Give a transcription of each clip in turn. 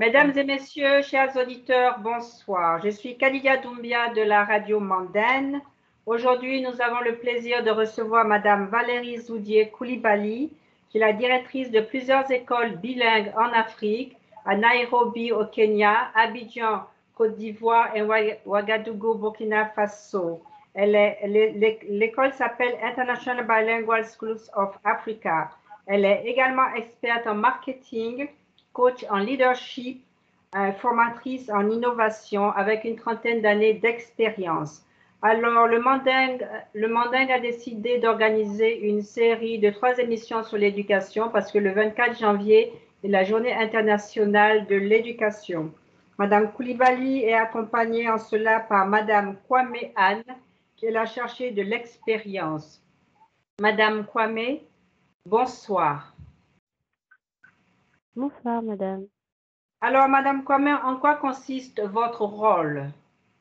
Mesdames et messieurs, chers auditeurs, bonsoir. Je suis Kalidia Doumbia de la radio Mandaine. Aujourd'hui, nous avons le plaisir de recevoir Madame Valérie Zoudier Koulibaly, qui est la directrice de plusieurs écoles bilingues en Afrique, à Nairobi au Kenya, Abidjan, Côte d'Ivoire et Ouagadougou, Burkina Faso. L'école s'appelle International Bilingual Schools of Africa. Elle est également experte en marketing, coach en leadership, euh, formatrice en innovation avec une trentaine d'années d'expérience. Alors, le Manding, le Manding a décidé d'organiser une série de trois émissions sur l'éducation parce que le 24 janvier est la journée internationale de l'éducation. Madame Koulibaly est accompagnée en cela par Madame Kwame Anne, qui est la chercheuse de l'expérience. Madame Kwame, bonsoir. Bonsoir, madame. Alors, madame Kwame, en quoi consiste votre rôle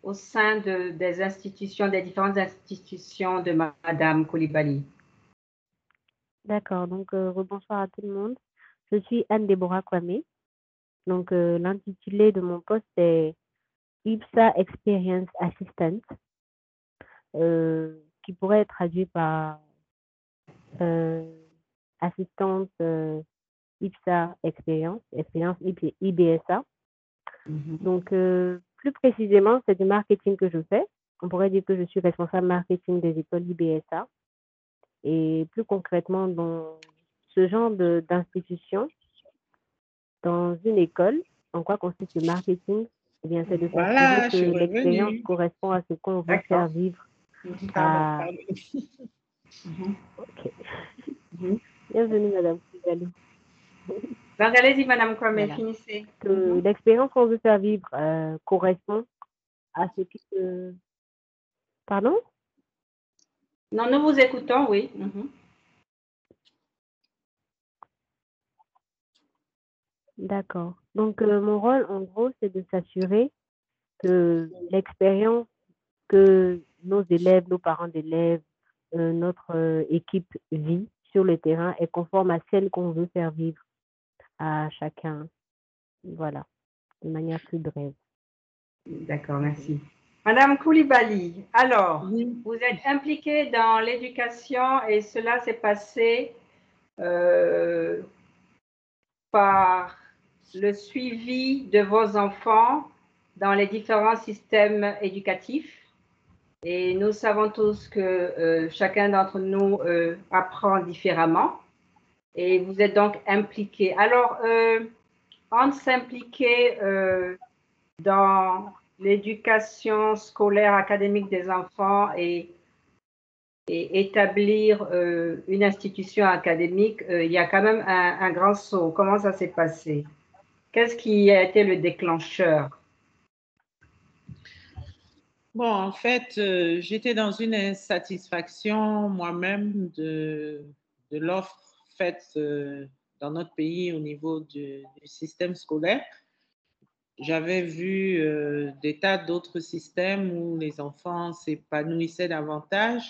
au sein de, des institutions, des différentes institutions de madame Koulibaly? D'accord, donc euh, bonsoir à tout le monde. Je suis Anne-Déborah Kwame. Donc, euh, l'intitulé de mon poste est IPSA Experience Assistant, euh, qui pourrait être traduit par assistante IPSA Expérience, expérience IBSA. Mhm. Donc, euh, plus précisément, c'est du marketing que je fais. On pourrait dire que je suis responsable marketing des écoles IBSA. Et plus concrètement, dans ce genre d'institution, dans une école, en quoi consiste le marketing? Eh bien, c'est de voilà, que l'expérience correspond à ce qu'on veut faire vivre. À... Mhm. Mhm. Bienvenue, Madame donc, allez-y, Madame Kwame, finissez. Que l'expérience qu'on veut faire vivre euh, correspond à ce qui se... Pardon? Non, nous vous écoutons, oui. Mhm. D'accord. Donc, euh, mon rôle, en gros, c'est de s'assurer que l'expérience que nos élèves, nos parents d'élèves, euh, notre équipe vit sur le terrain est conforme à celle qu'on veut faire vivre à chacun. Voilà, de manière plus brève. D'accord, merci. Madame Koulibaly, alors, vous êtes impliquée dans l'éducation et cela s'est passé euh, par le suivi de vos enfants dans les différents systèmes éducatifs. Et nous savons tous que euh, chacun d'entre nous euh, apprend différemment et vous êtes donc impliqué. Alors, euh, on s'impliquer euh, dans l'éducation scolaire académique des enfants et, établir euh, une institution académique, il y a quand même un, grand saut. Comment ça s'est passé? Qu'est-ce qui a été le déclencheur? Bon, en fait, j'étais dans une insatisfaction moi-même de l'offre faite euh, dans notre pays au niveau du, système scolaire. J'avais vu euh, des tas d'autres systèmes où les enfants s'épanouissaient davantage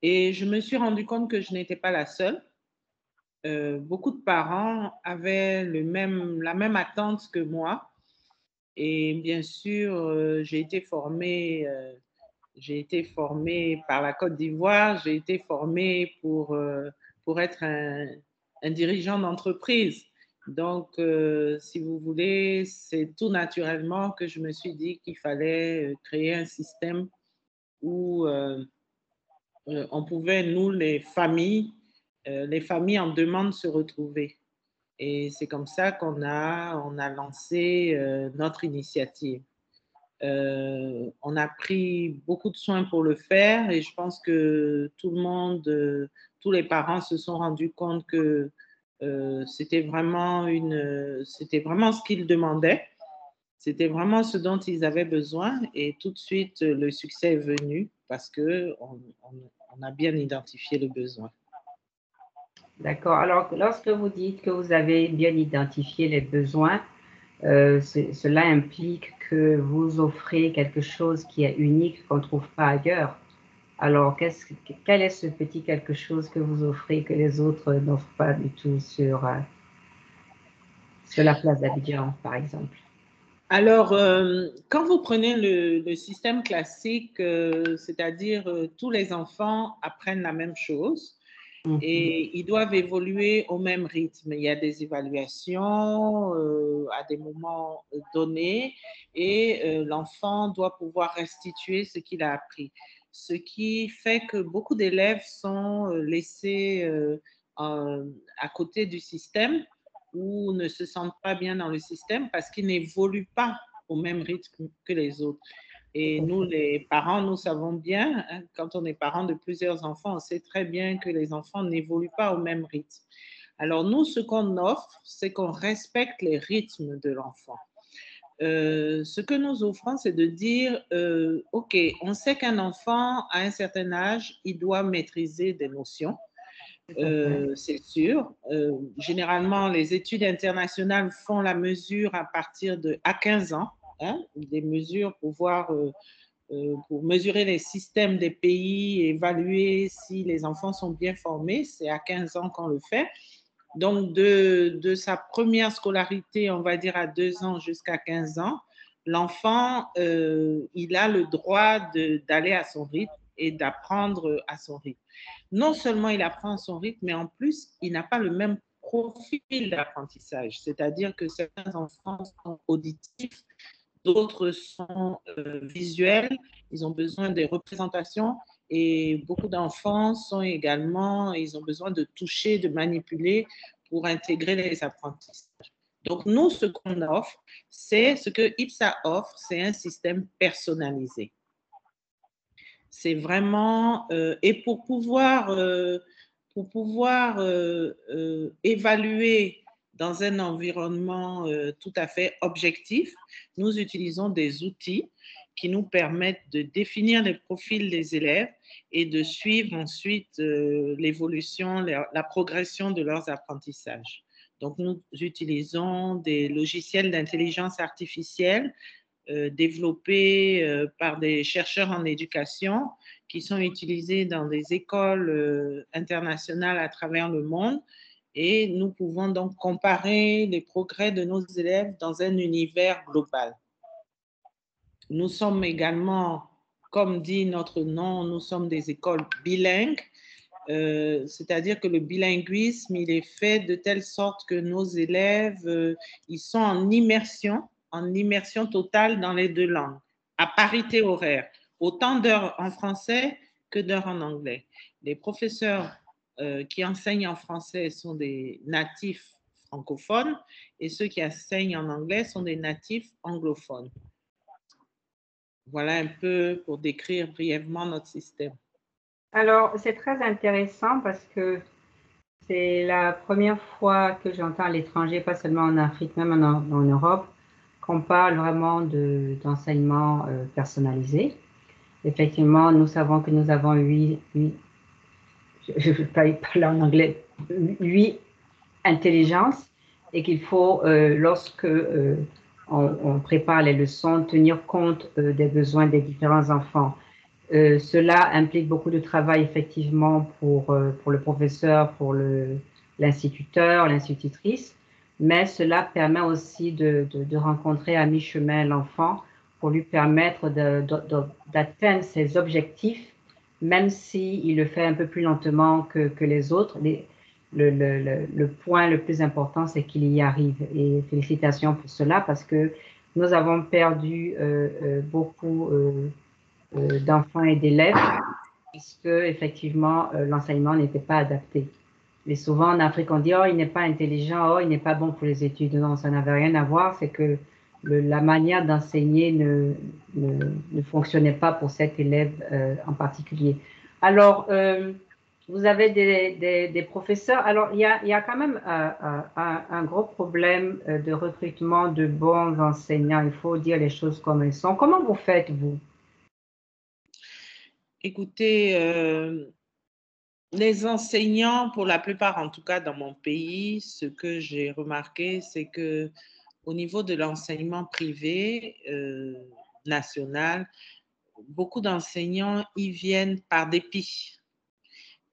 et je me suis rendu compte que je n'étais pas la seule. Euh, beaucoup de parents avaient le même, la même attente que moi. Et bien sûr, j'ai été formée, j'ai été formée par la Côte d'Ivoire, j'ai été formée pour pour être un, dirigeant d'entreprise. Donc, euh, si vous voulez, c'est tout naturellement que je me suis dit qu'il fallait euh, créer un système où euh, on pouvait, nous, les familles, les familles en demande, se retrouver. Et c'est comme ça qu'on a, on a lancé notre initiative. on a pris beaucoup de soins pour le faire et je pense que tout le monde tous les parents se sont rendus compte que euh, c'était vraiment une, c'était vraiment ce qu'ils demandaient, c'était vraiment ce dont ils avaient besoin, et tout de suite le succès est venu parce que on, a bien identifié le besoin. D'accord. Alors, lorsque vous dites que vous avez bien identifié les besoins, euh, cela implique que vous offrez quelque chose qui est unique qu'on ne trouve pas ailleurs. Alors, quel est ce petit quelque chose que vous offrez que les autres n'offrent pas du tout sur, euh, sur la place d'Abidjan, par exemple? Alors, euh, quand vous prenez le, système classique, euh, c'est-à-dire euh, tous les enfants apprennent la même chose mhm. et ils doivent évoluer au même rythme. Il y a des évaluations à des moments donnés et l'enfant doit pouvoir restituer ce qu'il a appris. Ce qui fait que beaucoup d'élèves sont laissés à côté du système ou ne se sentent pas bien dans le système parce qu'ils n'évoluent pas au même rythme que les autres. Et nous, les parents, nous savons bien, hein, quand on est parent de plusieurs enfants, on sait très bien que les enfants n'évoluent pas au même rythme. Alors nous, ce qu'on offre, c'est qu'on respecte les rythmes de l'enfant. Euh, ce que nous offrons, c'est de dire, euh, OK, on sait qu'un enfant, à un certain âge, il doit maîtriser des notions. Euh, c'est sûr. Généralement, les études internationales font la mesure à partir de à 15 ans, hein, des mesures pour voir, pour mesurer les systèmes des pays, évaluer si les enfants sont bien formés. C'est à 15 ans qu'on le fait. Donc, de, sa première scolarité, on va dire à 2 ans jusqu'à 15 ans, l'enfant, il a le droit d'aller à son rythme et d'apprendre à son rythme non seulement il apprend son rythme, mais en plus, il n'a pas le même profil d'apprentissage. C'est-à-dire que certains enfants sont auditifs, d'autres sont euh, visuels, ils ont besoin des représentations et beaucoup d'enfants sont également, ils ont besoin de toucher, de manipuler pour intégrer les apprentissages. Donc, nous, ce qu'on offre, c'est ce que IPSA offre, c'est un système personnalisé. C'est vraiment, euh, et pour pouvoir, euh, pour pouvoir euh, évaluer dans un environnement tout à fait objectif, nous utilisons des outils qui nous permettent de définir les profils des élèves et de suivre ensuite l'évolution, la, progression de leurs apprentissages. Donc, nous utilisons des logiciels d'intelligence artificielle euh, développés euh, par des chercheurs en éducation qui sont utilisés dans des écoles euh, internationales à travers le monde. Et nous pouvons donc comparer les progrès de nos élèves dans un univers global. Nous sommes également, comme dit notre nom, nous sommes des écoles bilingues. c'est-à-dire que le bilinguisme, il est fait de telle sorte que nos élèves, ils sont en immersion en immersion totale dans les deux langues, à parité horaire, autant d'heures en français que d'heures en anglais. Les professeurs euh, qui enseignent en français sont des natifs francophones et ceux qui enseignent en anglais sont des natifs anglophones. Voilà un peu pour décrire brièvement notre système. Alors, c'est très intéressant parce que c'est la première fois que j'entends à l'étranger, pas seulement en Afrique, même en Europe, qu'on parle vraiment d'enseignement euh, personnalisé. Effectivement, nous savons que nous avons huit, je ne vais pas parler en anglais, huit intelligences et qu'il faut, euh, lorsque euh, on, prépare les leçons, tenir compte des besoins des différents enfants. cela implique beaucoup de travail effectivement pour, pour le professeur, pour l'instituteur, l'institutrice, mais cela permet aussi de, de, rencontrer à mi-chemin l'enfant pour lui permettre d'atteindre ses objectifs, même s'il le fait un peu plus lentement que, que les autres. Le, point le plus important, c'est qu'il y arrive. Et félicitations pour cela parce que nous avons perdu euh, euh, beaucoup euh, d'enfants et d'élèves parce que effectivement l'enseignement n'était pas adapté. Mais souvent en Afrique, on dit, oh, il n'est pas intelligent, oh, il n'est pas bon pour les études. Non, ça n'avait rien à voir. C'est que la manière d'enseigner ne, fonctionnait pas pour cet élève en particulier. Alors, vous avez des, professeurs. Alors, il y a, quand même euh, un, un, gros problème de recrutement de bons enseignants. Il faut dire les choses comme elles sont. Comment vous faites, vous? Écoutez, les enseignants, pour la plupart, en tout cas dans mon pays, ce que j'ai remarqué, c'est que au niveau de l'enseignement privé euh, national, beaucoup d'enseignants y viennent par dépit.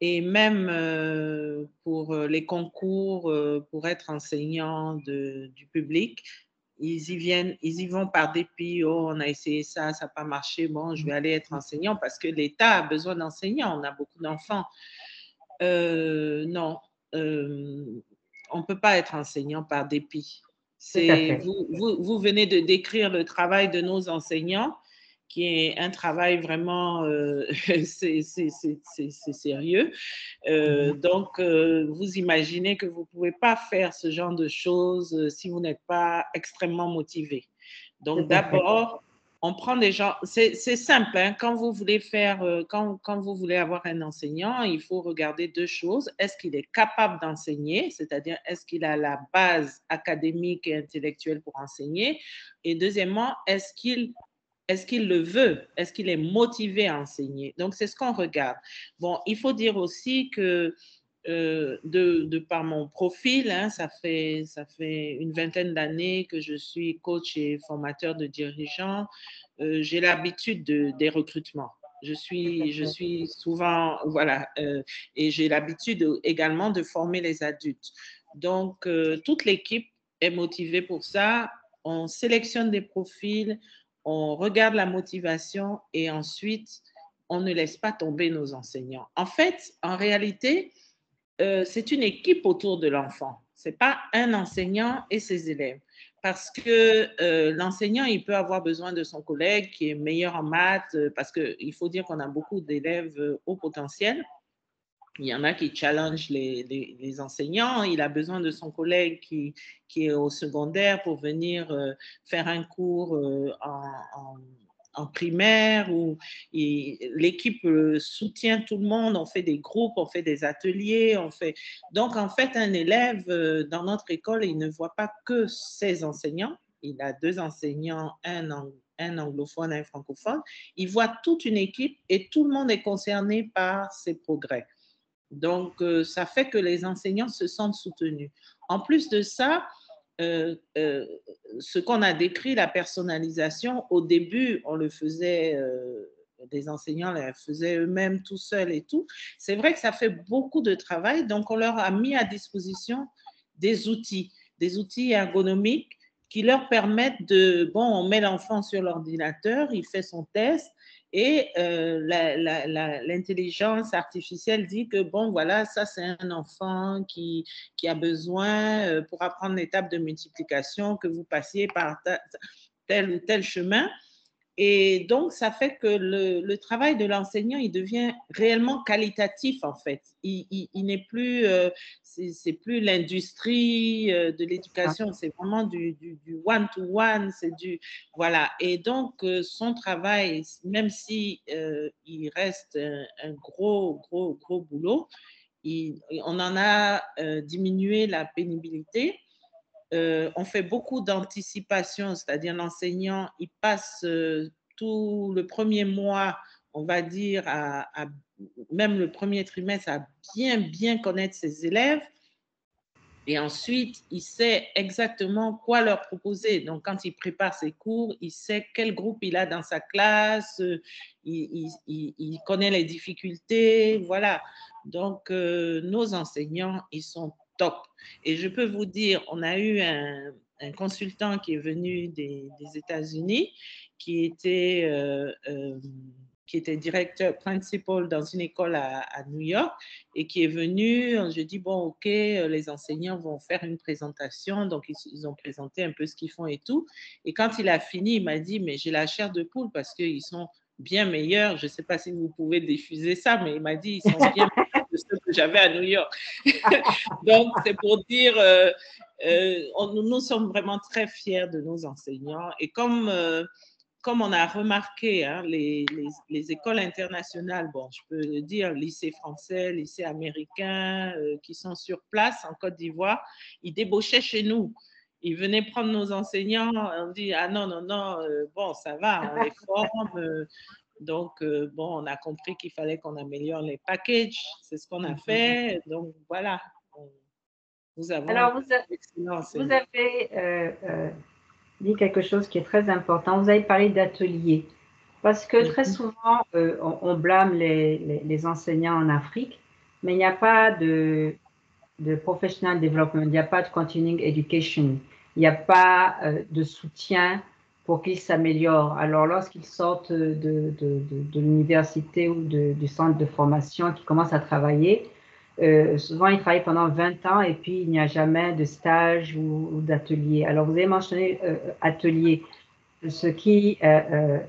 Et même pour les concours pour être enseignant du public, ils y viennent, ils y vont par dépit. Oh, on a essayé ça, ça n'a pas marché. Bon, je vais aller être enseignant parce que l'État a besoin d'enseignants. On a beaucoup d'enfants. Euh, non, euh, on ne peut pas être enseignant par dépit. C'est, vous, vous, vous, venez de décrire le travail de nos enseignants qui est un travail vraiment, euh, c'est sérieux. Euh, mm-hmm. donc, euh, vous imaginez que vous ne pouvez pas faire ce genre de choses si vous n'êtes pas extrêmement motivé. Donc, d'abord, on prend des gens, c'est simple, hein, quand vous voulez faire, quand, quand, vous voulez avoir un enseignant, il faut regarder deux choses. Est-ce qu'il est capable d'enseigner, c'est-à-dire est-ce qu'il a la base académique et intellectuelle pour enseigner? Et deuxièmement, est-ce qu'il est-ce qu'il le veut? Est-ce qu'il est motivé à enseigner? Donc, c'est ce qu'on regarde. Bon, il faut dire aussi que euh, de, par mon profil, hein, ça, fait, ça fait une vingtaine d'années que je suis coach et formateur de dirigeants. Euh, j'ai l'habitude de, des recrutements. Je suis, je suis souvent, voilà, euh, et j'ai l'habitude également de former les adultes. Donc, toute l'équipe est motivée pour ça. On sélectionne des profils, on regarde la motivation et ensuite, on ne laisse pas tomber nos enseignants. En fait, en réalité, euh, c'est une équipe autour de l'enfant. Ce n'est pas un enseignant et ses élèves. Parce que euh, l'enseignant, il peut avoir besoin de son collègue qui est meilleur en maths, euh, parce qu'il faut dire qu'on a beaucoup d'élèves au potentiel. Il y en a qui challenge les, enseignants. Il a besoin de son collègue qui, est au secondaire pour venir euh, faire un cours euh, en, en, primaire où l'équipe euh, soutient tout le monde. On fait des groupes, on fait des ateliers. On fait... Donc, en fait, un élève dans notre école, il ne voit pas que ses enseignants. Il a deux enseignants, un, un anglophone, un francophone. Il voit toute une équipe et tout le monde est concerné par ses progrès. Donc, euh, ça fait que les enseignants se sentent soutenus. En plus de ça, euh, euh, ce qu'on a décrit, la personnalisation, au début, on le faisait, des enseignants le faisaient eux-mêmes tout seuls et tout. C'est vrai que ça fait beaucoup de travail, donc on leur a mis à disposition des outils, des outils ergonomiques qui leur permettent de, bon, on met l'enfant sur l'ordinateur, il fait son test, et euh, l'intelligence artificielle dit que, bon, voilà, ça c'est un enfant qui, qui a besoin, euh, pour apprendre l'étape de multiplication, que vous passiez par tel ou tel chemin. Et donc, ça fait que le, travail de l'enseignant, il devient réellement qualitatif, en fait. Il, n'est plus, euh, c'est plus l'industrie euh, de l'éducation, c'est vraiment du one-to-one, c'est du, voilà. Et donc, euh, son travail, même si il reste un, gros, gros, gros boulot, on en a diminué la pénibilité. Euh, on fait beaucoup d'anticipation, c'est-à-dire l'enseignant, il passe euh, tout le premier mois, on va dire, même le premier trimestre, à bien, bien connaître ses élèves. Et ensuite, il sait exactement quoi leur proposer. Donc, quand il prépare ses cours, il sait quel groupe il a dans sa classe, il, il, connaît les difficultés, voilà. Donc, euh, nos enseignants, ils sont Et je peux vous dire, on a eu un, consultant qui est venu des, États-Unis, qui était euh, euh, qui était directeur principal dans une école à, New York et qui est venu. Je dis bon, ok, les enseignants vont faire une présentation, donc ils ont présenté un peu ce qu'ils font et tout. Et quand il a fini, il m'a dit mais j'ai la chair de poule parce qu'ils sont bien meilleurs. Je ne sais pas si vous pouvez diffuser ça, mais il m'a dit ils sont bien meilleurs de ceux que j'avais à New York. Donc, c'est pour dire, euh, euh, nous sommes vraiment très fiers de nos enseignants. Et comme, euh, comme on a remarqué, hein, les, les, écoles internationales, bon, je peux le dire, lycée français, lycée américain, qui sont sur place en Côte d'Ivoire, ils débauchaient chez nous ils venaient prendre nos enseignants, on dit ah non, non, non, euh, bon, ça va, on les forme. Euh, donc, euh, bon, on a compris qu'il fallait qu'on améliore les packages, c'est ce qu'on a mm-hmm. fait. Donc, voilà. Nous avons Alors, vous, vous avez dit quelque chose qui est très important. Vous avez parlé d'ateliers. Parce que très mm-hmm. souvent, on, blâme les, les, enseignants en Afrique, mais il n'y a pas de, de professional development, il n'y a pas de continuing education, il n'y a pas euh, de soutien pour qu'ils s'améliorent. Alors, lorsqu'ils sortent de, de, l'université ou du centre de formation, qu'ils commencent à travailler, euh, souvent ils travaillent pendant 20 ans et puis il n'y a jamais de stage ou, d'atelier. Alors, vous avez mentionné euh, atelier, ce qui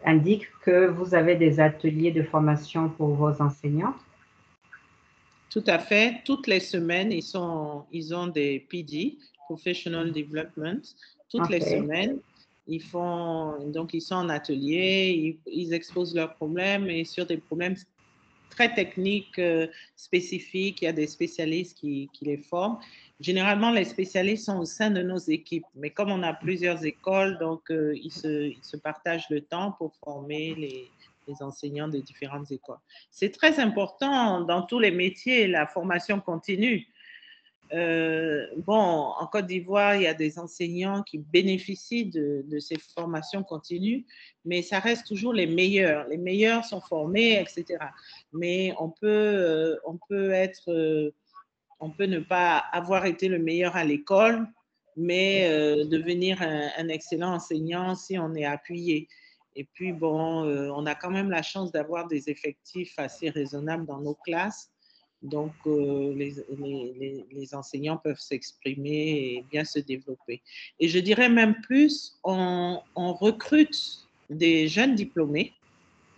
indique que vous avez des ateliers de formation pour vos enseignants. Tout à fait. Toutes les semaines, ils, sont, ils ont des PD, Professional Development. Toutes les semaines, ils font, donc ils sont en atelier, ils, exposent leurs problèmes et sur des problèmes très techniques, euh, spécifiques, il y a des spécialistes qui, qui, les forment. Généralement, les spécialistes sont au sein de nos équipes, mais comme on a plusieurs écoles, donc euh, ils, se, ils, se, partagent le temps pour former les, les enseignants des différentes écoles. C'est très important dans tous les métiers, la formation continue. Euh, bon, en Côte d'Ivoire, il y a des enseignants qui bénéficient de, ces formations continues, mais ça reste toujours les meilleurs. Les meilleurs sont formés, etc. Mais on peut, euh, on peut être, euh, on peut ne pas avoir été le meilleur à l'école, mais devenir un, excellent enseignant si on est appuyé. Et puis, bon, euh, on a quand même la chance d'avoir des effectifs assez raisonnables dans nos classes. Donc, euh, les, enseignants peuvent s'exprimer et bien se développer. Et je dirais même plus, on recrute des jeunes diplômés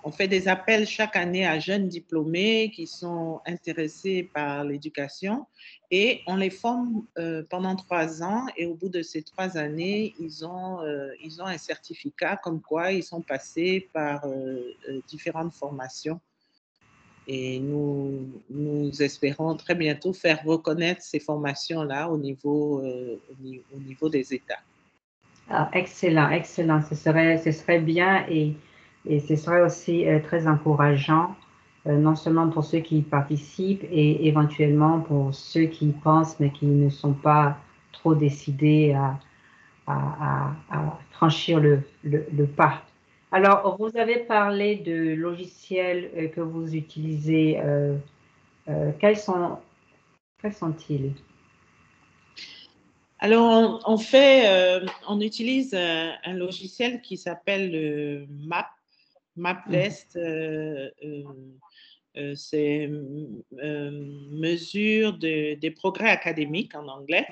on fait des appels chaque année à jeunes diplômés qui sont intéressés par l'éducation et on les forme euh, pendant trois ans et au bout de ces trois années, ils ont, euh, ils ont un certificat comme quoi ils sont passés par euh, différentes formations. Et nous, nous espérons très bientôt faire reconnaître ces formations-là au niveau, au niveau des États. Ah, excellent, excellent. Ce serait, ce serait bien et et ce serait aussi euh, très encourageant, euh, non seulement pour ceux qui participent et éventuellement pour ceux qui pensent mais qui ne sont pas trop décidés à, à, franchir le, le, pas. Alors, vous avez parlé de logiciels euh, que vous utilisez. quels sont quels sont-ils? Alors, on, fait, on utilise un, logiciel qui s'appelle le MAP, MapTest, mmh. euh, euh, euh, c'est mesure des progrès académiques en anglais.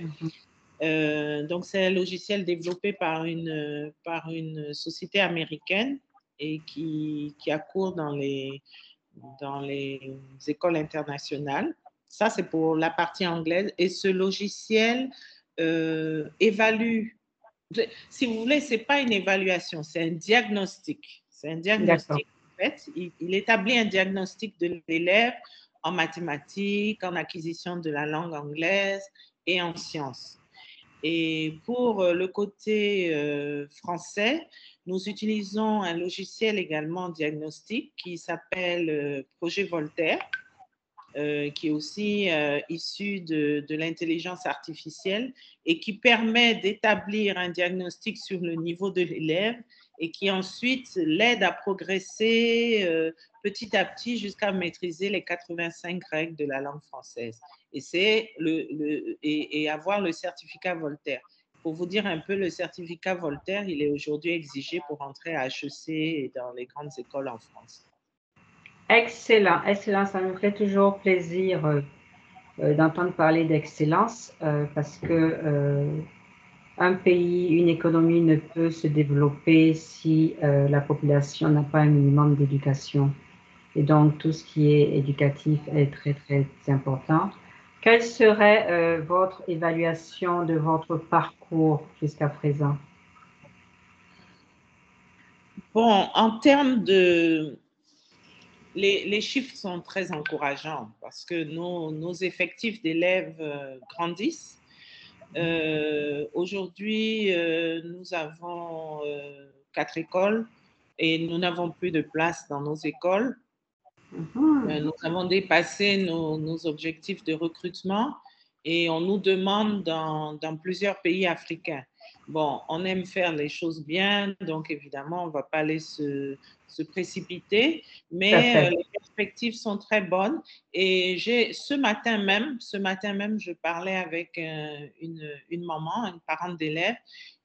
Mmh. donc, c'est un logiciel développé par une, par une société américaine et qui, qui accourt dans les, dans les écoles internationales. Ça, c'est pour la partie anglaise. Et ce logiciel évalue, si vous voulez, ce n'est pas une évaluation, c'est un diagnostic. C'est un diagnostic, en fait. Il, établit un diagnostic de l'élève en mathématiques, en acquisition de la langue anglaise et en sciences. Et pour euh, le côté euh, français, nous utilisons un logiciel également diagnostic qui s'appelle euh, Projet Voltaire, qui est aussi issu de, de l'intelligence artificielle et qui permet d'établir un diagnostic sur le niveau de l'élève et qui ensuite l'aide à progresser euh, petit à petit jusqu'à maîtriser les 85 règles de la langue française. Et, c'est le, et, avoir le certificat Voltaire. Pour vous dire un peu, le certificat Voltaire, il est aujourd'hui exigé pour entrer à HEC et dans les grandes écoles en France. Excellent, excellent. Ça me fait toujours plaisir euh, euh, d'entendre parler d'excellence parce que un pays, une économie ne peut se développer si euh, la population n'a pas un minimum d'éducation. Et donc, tout ce qui est éducatif est très, très important. Quelle serait euh, votre évaluation de votre parcours jusqu'à présent? Bon, en termes de... Les, chiffres sont très encourageants parce que nos, nos effectifs d'élèves euh, grandissent euh, aujourd'hui, euh, nous avons euh, quatre écoles et nous n'avons plus de place dans nos écoles. Mhm. nous avons dépassé nos, nos, objectifs de recrutement et on nous demande dans, dans, plusieurs pays africains. Bon, on aime faire les choses bien, donc évidemment, on ne va pas aller se, se précipiter, mais euh, les perspectives sont très bonnes. Et j'ai ce matin même, ce matin même, je parlais avec euh, une, une, maman, une parente d'élève,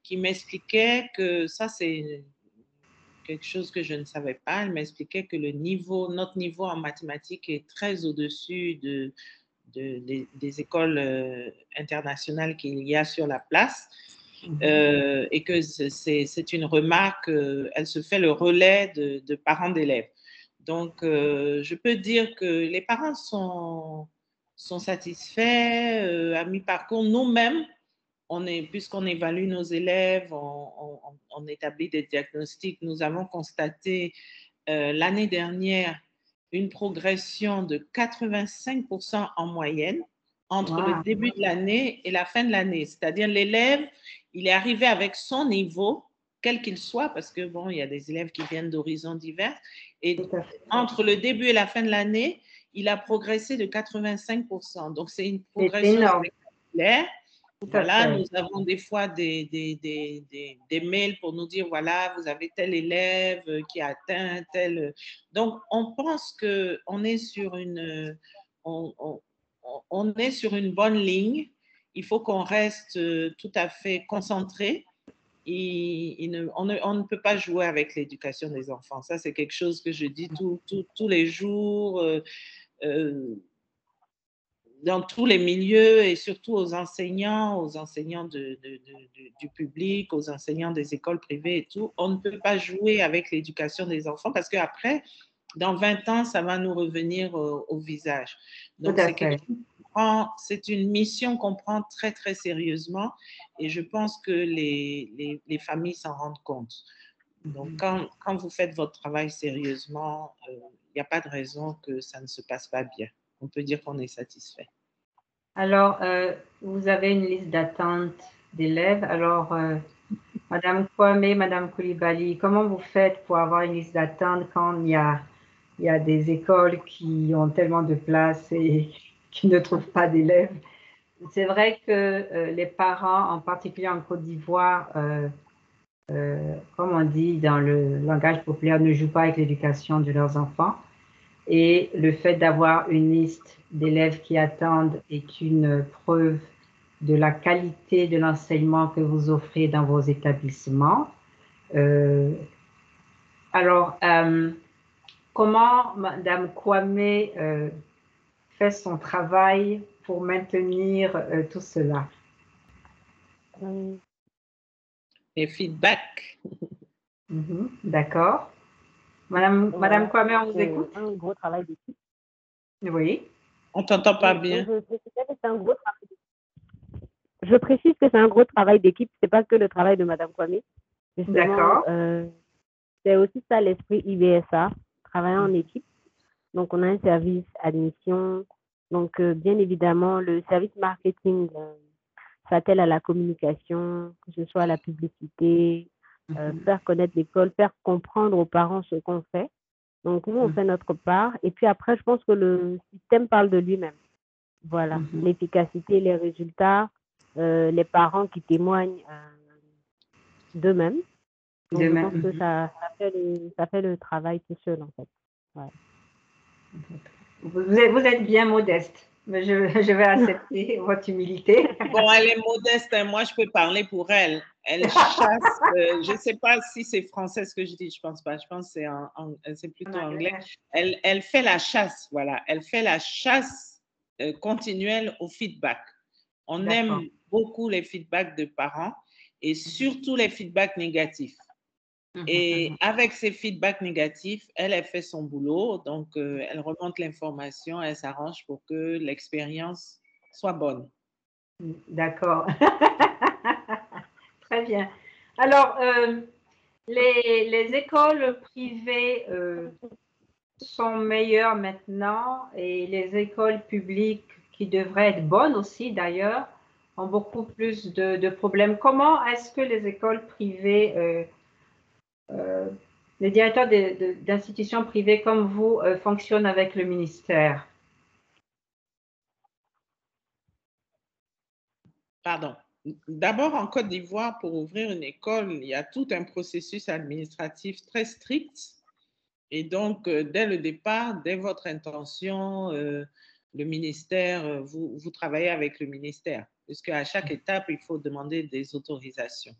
qui m'expliquait que ça, c'est quelque chose que je ne savais pas. Elle m'expliquait que le niveau, notre niveau en mathématiques est très au-dessus de, de, des écoles euh, internationales qu'il y a sur la place. Euh, et que c'est une remarque, euh, elle se fait le relais de, parents d'élèves. Donc, je peux dire que les parents sont, sont satisfaits à mi-parcours. Nous-mêmes, on est, puisqu'on évalue nos élèves, on, établit des diagnostics, nous avons constaté l'année dernière une progression de 85% en moyenne entre le début de l'année et la fin de l'année. C'est-à-dire l'élève, il est arrivé avec son niveau, quel qu'il soit, parce que bon, il y a des élèves qui viennent d'horizons divers, et entre le début et la fin de l'année, il a progressé de 85%. Donc c'est une progression spectaculaire. Voilà, nous avons des fois des, des, des, des, mails pour nous dire, voilà, vous avez tel élève qui a atteint tel... Donc, on pense qu'on est sur une... On, on, est sur une bonne ligne. Il faut qu'on reste tout à fait concentré. Et, on, ne, peut pas jouer avec l'éducation des enfants. Ça, c'est quelque chose que je dis tous les jours. Euh, euh, dans tous les milieux et surtout aux enseignants, aux enseignants de, du public, aux enseignants des écoles privées et tout. On ne peut pas jouer avec l'éducation des enfants parce qu'après, dans 20 ans, ça va nous revenir au, visage. Donc, c'est une mission qu'on prend très, très sérieusement et je pense que les, les, les familles s'en rendent compte. Donc, mm-hmm. quand, quand, vous faites votre travail sérieusement, il euh, n'y a pas de raison que ça ne se passe pas bien on peut dire qu'on est satisfait. Alors, euh, vous avez une liste d'attente d'élèves. Alors, euh, Madame Kwame, Madame Koulibaly, comment vous faites pour avoir une liste d'attente quand il y, a, y a des écoles qui ont tellement de places et qui ne trouvent pas d'élèves C'est vrai que euh, les parents, en particulier en Côte d'Ivoire, comme on dit dans le langage populaire, ne jouent pas avec l'éducation de leurs enfants. Et le fait d'avoir une liste d'élèves qui attendent est une preuve de la qualité de l'enseignement que vous offrez dans vos établissements. Euh, alors, euh, comment Madame Kwame euh, fait son travail pour maintenir tout cela Les feedbacks. Mhm, d'accord. Madame, Madame Kwame, on vous écoute? un gros travail d'équipe. Oui. On ne t'entend pas bien. Je précise que c'est un gros travail d'équipe. Ce n'est pas que le travail de Madame Kwame. D'accord. Euh, c'est aussi ça l'esprit IBSA, travailler en équipe. Donc, on a un service admission. Donc, euh, bien évidemment, le service marketing euh, s'attelle à la communication, que ce soit à la publicité, euh, mhm. faire connaître l'école, faire comprendre aux parents ce qu'on fait. Donc, nous, on mhm. fait notre part. Et puis après, je pense que le système parle de lui-même. Voilà, mhm. l'efficacité, les résultats, les parents qui témoignent d'eux-mêmes. je pense que ça, fait le, ça, fait le, travail tout seul, en fait. Vous, êtes, vous êtes bien modeste. Mais je, je, vais accepter votre humilité. Bon, elle est modeste. Hein. Moi, je peux parler pour elle. Elle chasse. Euh, je ne sais pas si c'est français ce que je dis. Je ne pense pas. Je pense que c'est plutôt anglais. Elle, elle, fait la chasse. Voilà. Elle fait la chasse euh, continuelle au feedback. On aime beaucoup les feedbacks de parents et surtout les feedbacks négatifs. Mhm, et mhm. avec ces feedbacks négatifs, elle, a fait son boulot, donc euh, elle remonte l'information, elle s'arrange pour que l'expérience soit bonne. D'accord. Très bien. Alors, euh, les, les, écoles privées euh, sont meilleures maintenant et les écoles publiques, qui devraient être bonnes aussi d'ailleurs, ont beaucoup plus de, de problèmes. Comment est-ce que les écoles privées les directeurs d'institutions privées comme vous euh, fonctionnent avec le ministère Pardon. D'abord, en Côte d'Ivoire, pour ouvrir une école, il y a tout un processus administratif très strict. Et donc, euh, dès le départ, dès votre intention, euh, le ministère, euh, vous, vous travaillez avec le ministère, puisque à chaque étape, il faut demander des autorisations.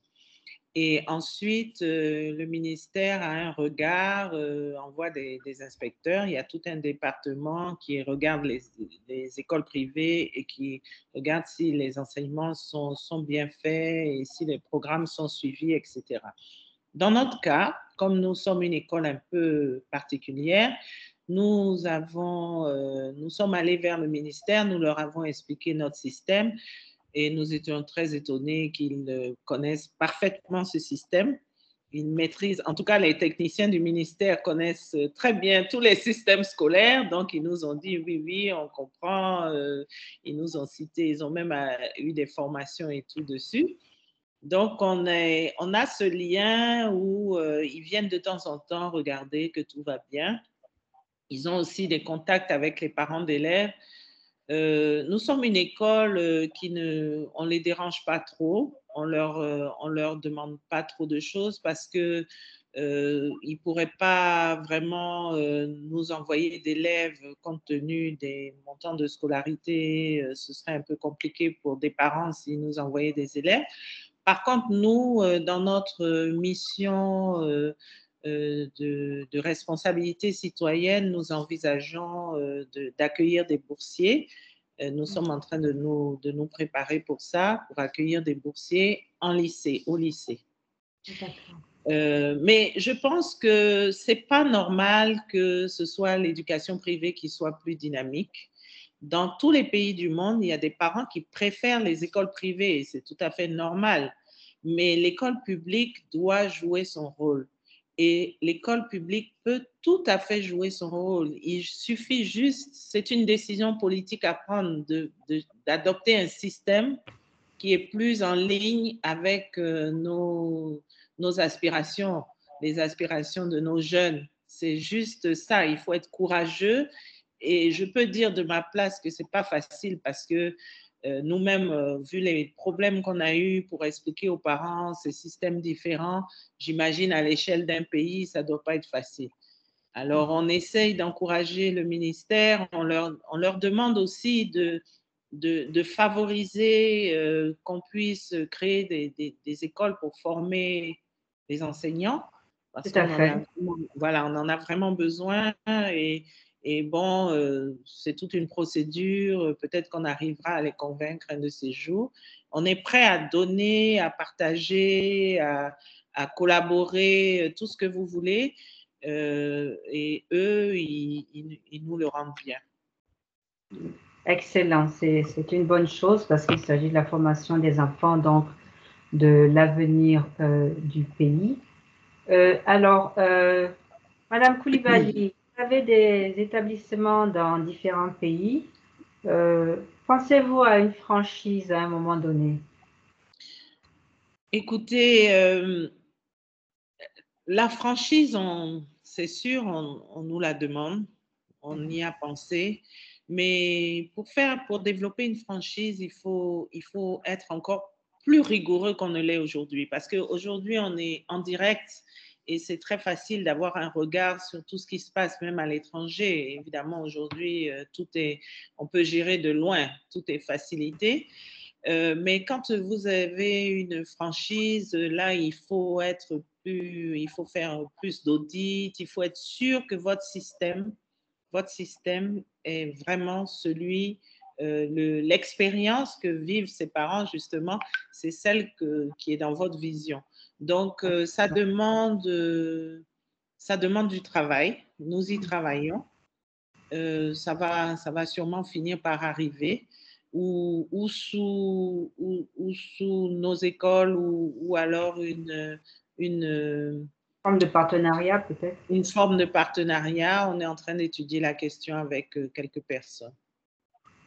Et ensuite, euh, le ministère a un regard, euh, envoie des, inspecteurs. Il y a tout un département qui regarde les, écoles privées et qui regarde si les enseignements sont, bien faits et si les programmes sont suivis, etc. Dans notre cas, comme nous sommes une école un peu particulière, nous, avons, euh, nous sommes allés vers le ministère, nous leur avons expliqué notre système et nous étions très étonnés qu'ils connaissent parfaitement ce système. Ils maîtrisent, en tout cas, les techniciens du ministère connaissent très bien tous les systèmes scolaires. Donc, ils nous ont dit oui, oui, on comprend. Euh, ils nous ont cité, ils ont même euh, eu des formations et tout dessus. Donc, on, a ce lien où euh, ils viennent de temps en temps regarder que tout va bien. Ils ont aussi des contacts avec les parents d'élèves euh, nous sommes une école euh, qui ne, on les dérange pas trop, on leur, euh, on leur demande pas trop de choses parce que euh, ils pourraient pas vraiment nous envoyer d'élèves compte tenu des montants de scolarité. ce serait un peu compliqué pour des parents s'ils nous envoyaient des élèves. Par contre, nous, dans notre mission de, de, responsabilité citoyenne, nous envisageons d'accueillir des boursiers euh, nous sommes en train de nous, de nous préparer pour ça, pour accueillir des boursiers en lycée, au lycée. Euh, mais je pense que c'est pas normal que ce soit l'éducation privée qui soit plus dynamique. Dans tous les pays du monde, il y a des parents qui préfèrent les écoles privées, c'est tout à fait normal. Mais l'école publique doit jouer son rôle. Et l'école publique peut tout à fait jouer son rôle. Il suffit juste, c'est une décision politique à prendre, d'adopter un système qui est plus en ligne avec euh, nos, nos aspirations, les aspirations de nos jeunes. C'est juste ça, il faut être courageux. Et je peux dire de ma place que c'est pas facile parce que nous-mêmes, euh, vu les problèmes qu'on a eus pour expliquer aux parents ces systèmes différents, j'imagine à l'échelle d'un pays, ça ne doit pas être facile. Alors, on essaye d'encourager le ministère, on leur, on leur demande aussi de, de, favoriser euh, qu'on puisse créer des, des, écoles pour former les enseignants. Parce Tout à fait. voilà, on en a vraiment besoin et, et bon, euh, c'est toute une procédure. Peut-être qu'on arrivera à les convaincre un de ces jours. On est prêt à donner, à partager, à, collaborer, euh, tout ce que vous voulez. Euh, et eux, ils, nous le rendent bien. Excellent, c'est une bonne chose parce qu'il s'agit de la formation des enfants, donc de l'avenir du pays. alors, Madame Koulibaly, vous avez des établissements dans différents pays. Euh, pensez-vous à une franchise à un moment donné? Écoutez, euh, la franchise, c'est sûr, on, nous la demande, on y a pensé, mais pour faire, pour développer une franchise, il faut, il faut être encore plus rigoureux qu'on ne l'est aujourd'hui, parce qu'aujourd'hui, on est en direct et c'est très facile d'avoir un regard sur tout ce qui se passe, même à l'étranger. Évidemment, aujourd'hui, euh, tout est, on peut gérer de loin, tout est facilité. Euh, mais quand vous avez une franchise, là, il faut être plus, il faut faire plus d'audits, il faut être sûr que votre système, votre système est vraiment celui, euh, l'expérience que vivent ses parents, justement, c'est celle qui est dans votre vision. Donc, euh, ça, demande, euh, ça demande du travail. Nous y travaillons. Euh, ça, va, ça va sûrement finir par arriver. Ou, ou, sous, ou, sous nos écoles, ou, ou alors une, une forme de partenariat peut-être Une forme de partenariat. On est en train d'étudier la question avec quelques personnes.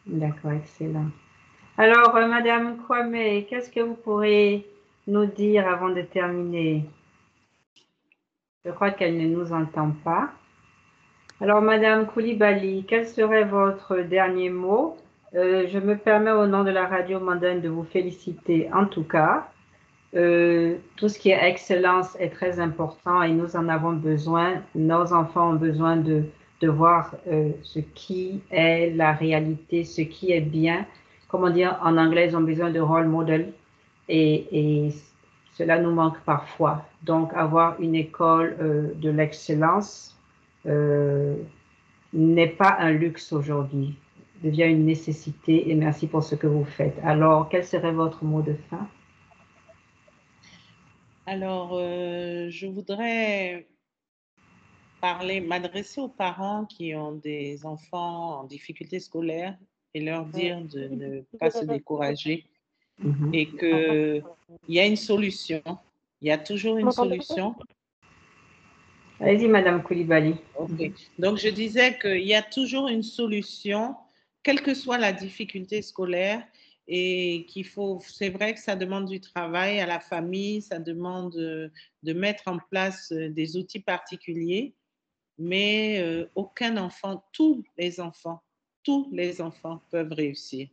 D'accord, excellent. Alors, Madame Kwame, qu'est-ce que vous pourrez nous dire avant de terminer Je crois qu'elle ne nous entend pas. Alors, Madame Koulibaly, quel serait votre dernier mot? Euh, je me permets au nom de la radio mondaine de vous féliciter en tout cas. Euh, tout ce qui est excellence est très important et nous en avons besoin. Nos enfants ont besoin de, de voir euh, ce qui est la réalité, ce qui est bien. Comment dire, en anglais, ils ont besoin de role model et, cela nous manque parfois. Donc, avoir une école euh, de l'excellence euh, n'est pas un luxe aujourd'hui, devient une nécessité et merci pour ce que vous faites. Alors, quel serait votre mot de fin? Alors, euh, je voudrais parler, m'adresser aux parents qui ont des enfants en difficulté scolaire et leur dire de ne pas se décourager Mhm. et qu'il y a une solution. Il y a toujours une solution. Allez-y, Madame Koulibaly. Donc, je disais qu'il y a toujours une solution, quelle que soit la difficulté scolaire, et qu'il faut, c'est vrai que ça demande du travail à la famille, ça demande euh, de mettre en place euh, des outils particuliers, mais euh, aucun enfant, tous les enfants, tous les enfants peuvent réussir,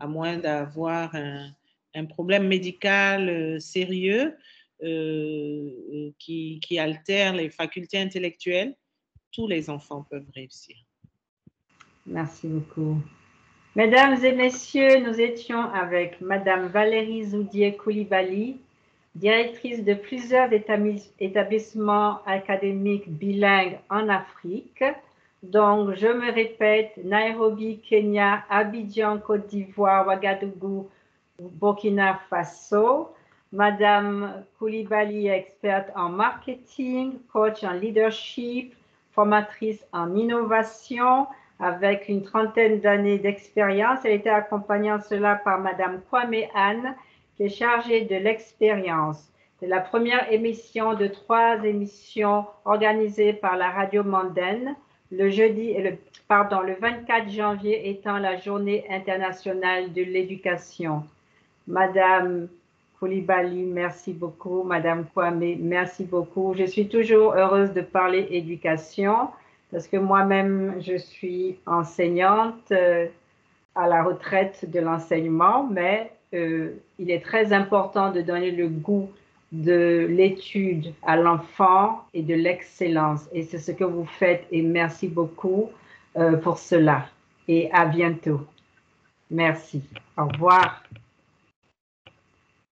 à moins d'avoir un, un problème médical euh, sérieux euh, euh, qui, qui altère les facultés intellectuelles, tous les enfants peuvent réussir. Merci beaucoup. Mesdames et messieurs, nous étions avec Madame Valérie Zoudier Koulibaly, directrice de plusieurs établis- établissements académiques bilingues en Afrique. Donc, je me répète, Nairobi, Kenya, Abidjan, Côte d'Ivoire, Ouagadougou, Burkina Faso. Madame Koulibaly est experte en marketing, coach en leadership, formatrice en innovation, avec une trentaine d'années d'expérience. Elle était accompagnée en cela par Madame Kwame Anne, qui est chargée de l'expérience. C'est la première émission de trois émissions organisées par la radio mondaine. Le jeudi pardon, le 24 janvier étant la journée internationale de l'éducation. Madame Koulibaly, merci beaucoup. Madame Kwame, merci beaucoup. Je suis toujours heureuse de parler éducation parce que moi-même, je suis enseignante euh, à la retraite de l'enseignement, mais euh, il est très important de donner le goût de l'étude à l'enfant et de l'excellence. Et c'est ce que vous faites et merci beaucoup euh, pour cela. Et à bientôt. Merci. Au revoir.